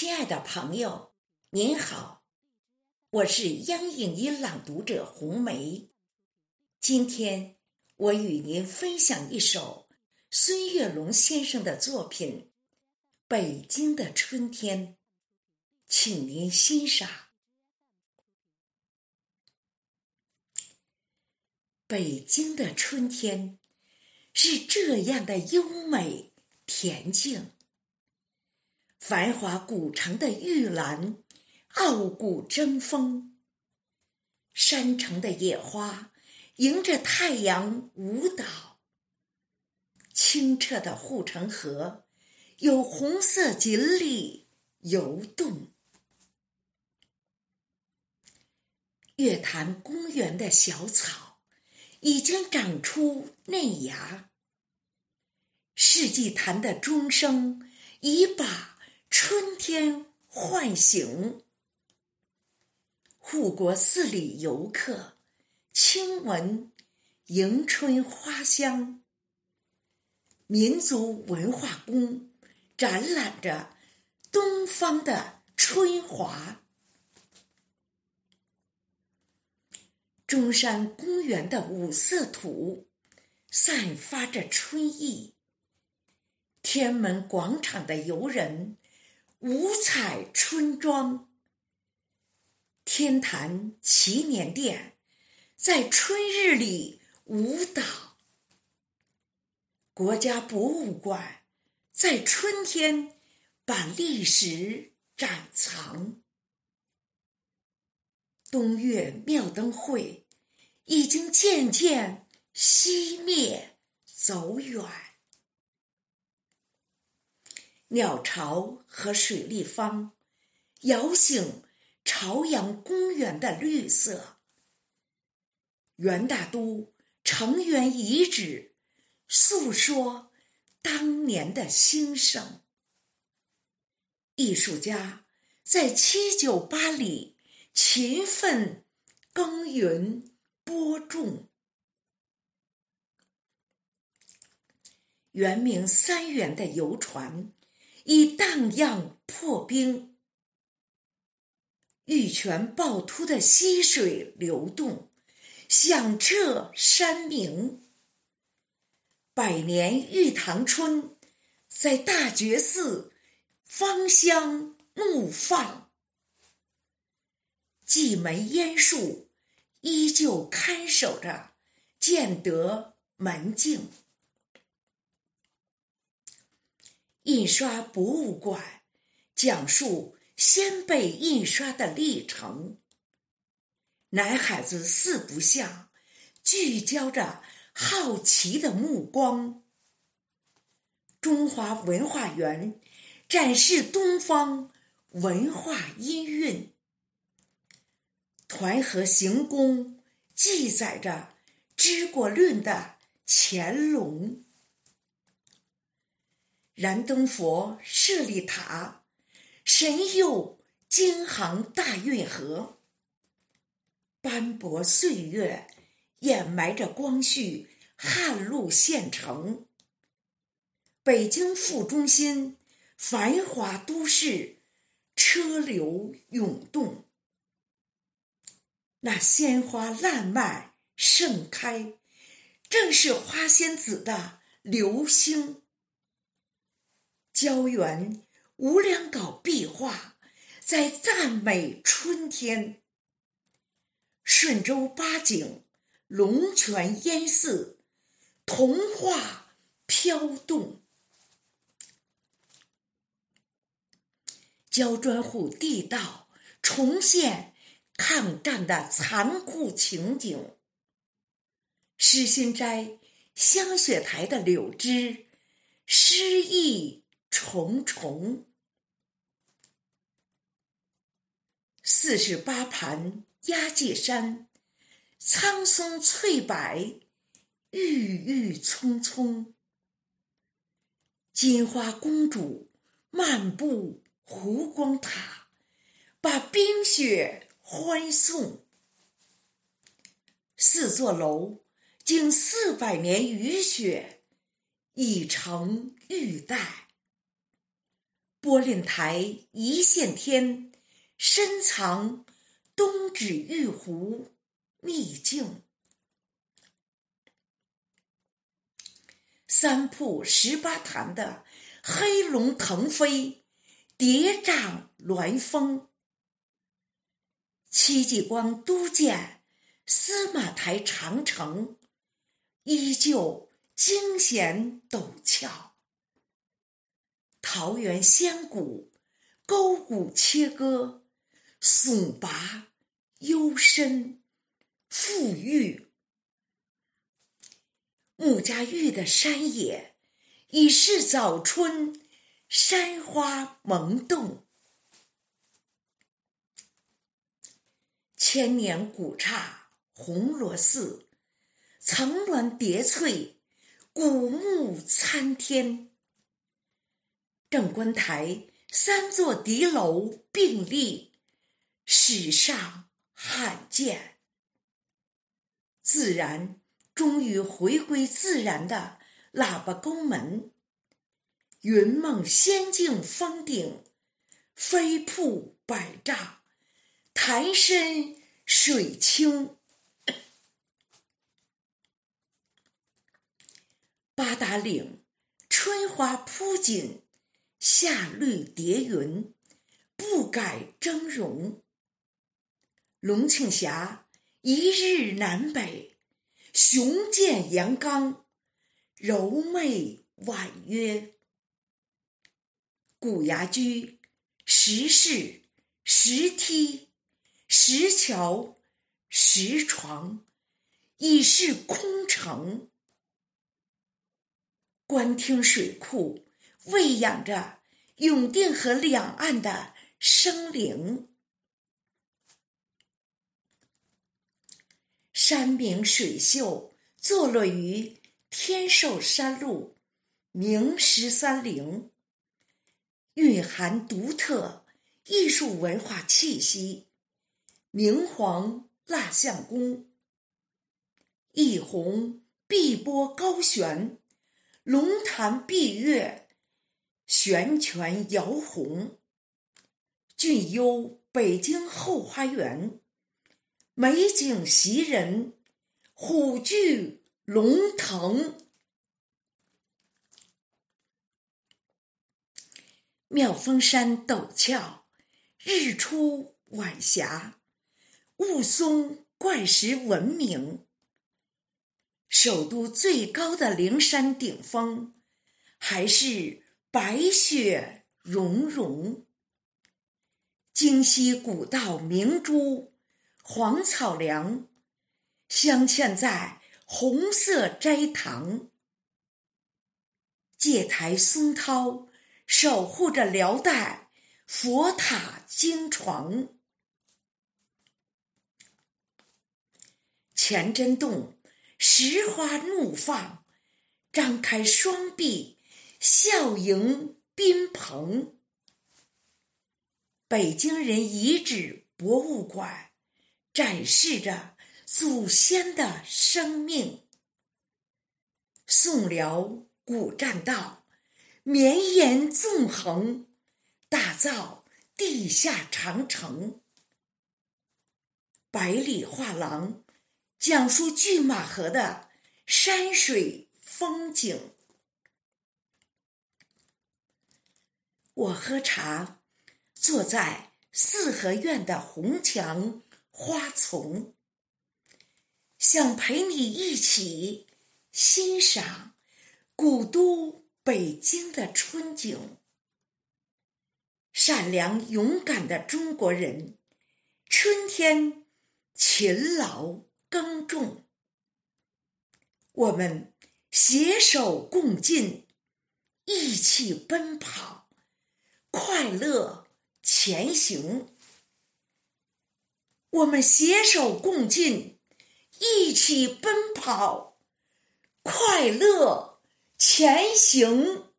亲爱的朋友，您好，我是央影音朗读者红梅。今天我与您分享一首孙月龙先生的作品《北京的春天》，请您欣赏。北京的春天是这样的优美恬静。繁华古城的玉兰，傲骨争锋；山城的野花，迎着太阳舞蹈。清澈的护城河，有红色锦鲤游动。月坛公园的小草，已经长出嫩芽。世纪坛的钟声，已把。春天唤醒护国寺里游客，亲闻迎春花香。民族文化宫展览着东方的春华。中山公园的五色土散发着春意。天安门广场的游人。五彩春装，天坛祈年殿在春日里舞蹈。国家博物馆在春天把历史展藏。东岳庙灯会已经渐渐熄灭走远。鸟巢和水立方，摇醒朝阳公园的绿色。元大都城垣遗址，诉说当年的兴盛。艺术家在七九八里勤奋耕耘播种。圆明三元的游船。已荡漾破冰，玉泉趵突的溪水流动，响彻山明。百年玉堂春，在大觉寺芳香怒放。蓟门烟树依旧看守着建德门径。印刷博物馆讲述先辈印刷的历程。男孩子四不像，聚焦着好奇的目光。中华文化园展示东方文化音韵。团河行宫记载着治国论的乾隆。燃灯佛舍利塔，神佑京杭大运河。斑驳岁月掩埋着光绪汉路县城。北京副中心，繁华都市，车流涌动。那鲜花烂漫盛开，正是花仙子的流星。胶原无量稿壁画在赞美春天。顺州八景，龙泉烟寺，童话飘动。焦砖户地道重现抗战的残酷情景。诗心斋香雪台的柳枝，诗意。重重，四十八盘压界山，苍松翠柏，郁郁葱葱。金花公主漫步湖光塔，把冰雪欢送。四座楼经四百年雨雪，已成玉带。柏林台一线天，深藏东指玉壶秘境。三瀑十八潭的黑龙腾飞，叠嶂峦峰；戚继光督建司马台长城，依旧惊险陡峭。桃源仙谷，沟谷切割，耸拔幽深，富郁。穆家峪的山野已是早春，山花萌动。千年古刹红螺寺，层峦叠翠，古木参天。正观台三座敌楼并立，史上罕见。自然。终于回归自然的喇叭沟门，云梦仙境峰顶，飞瀑百丈，潭深水清。八达岭春花铺锦，夏绿叠云，不改峥嵘。龙庆峡一日南北。雄健阳刚，柔媚婉约。古崖居，石室、石梯、石桥、石床，已是空城。官厅水库喂养着永定河两岸的生灵。山明水秀，坐落于天寿山路明十三陵，蕴含独特艺术文化气息。明皇蜡像宫，一泓碧波高悬，龙潭碧月，悬泉摇红。俊幽北京后花园。美景袭人，虎踞龙腾。妙峰山陡峭，日出晚霞，雾凇怪石闻名。首都最高的灵山顶峰，还是白雪融融。京西古道明珠。黄草梁镶嵌在红色斋堂，戒台松涛守护着辽代佛塔经床，乾真洞石花怒放，张开双臂笑迎宾朋。北京人遗址博物馆。展示着祖先的生命。宋辽古栈道绵延纵横，打造地下长城。百里画廊讲述拒马河的山水风景。我喝茶，坐在四合院的红墙。花丛，想陪你一起欣赏古都北京的春景。善良勇敢的中国人，春天勤劳耕种，我们携手共进，一起奔跑，快乐前行。我们携手共进，一起奔跑，快乐前行。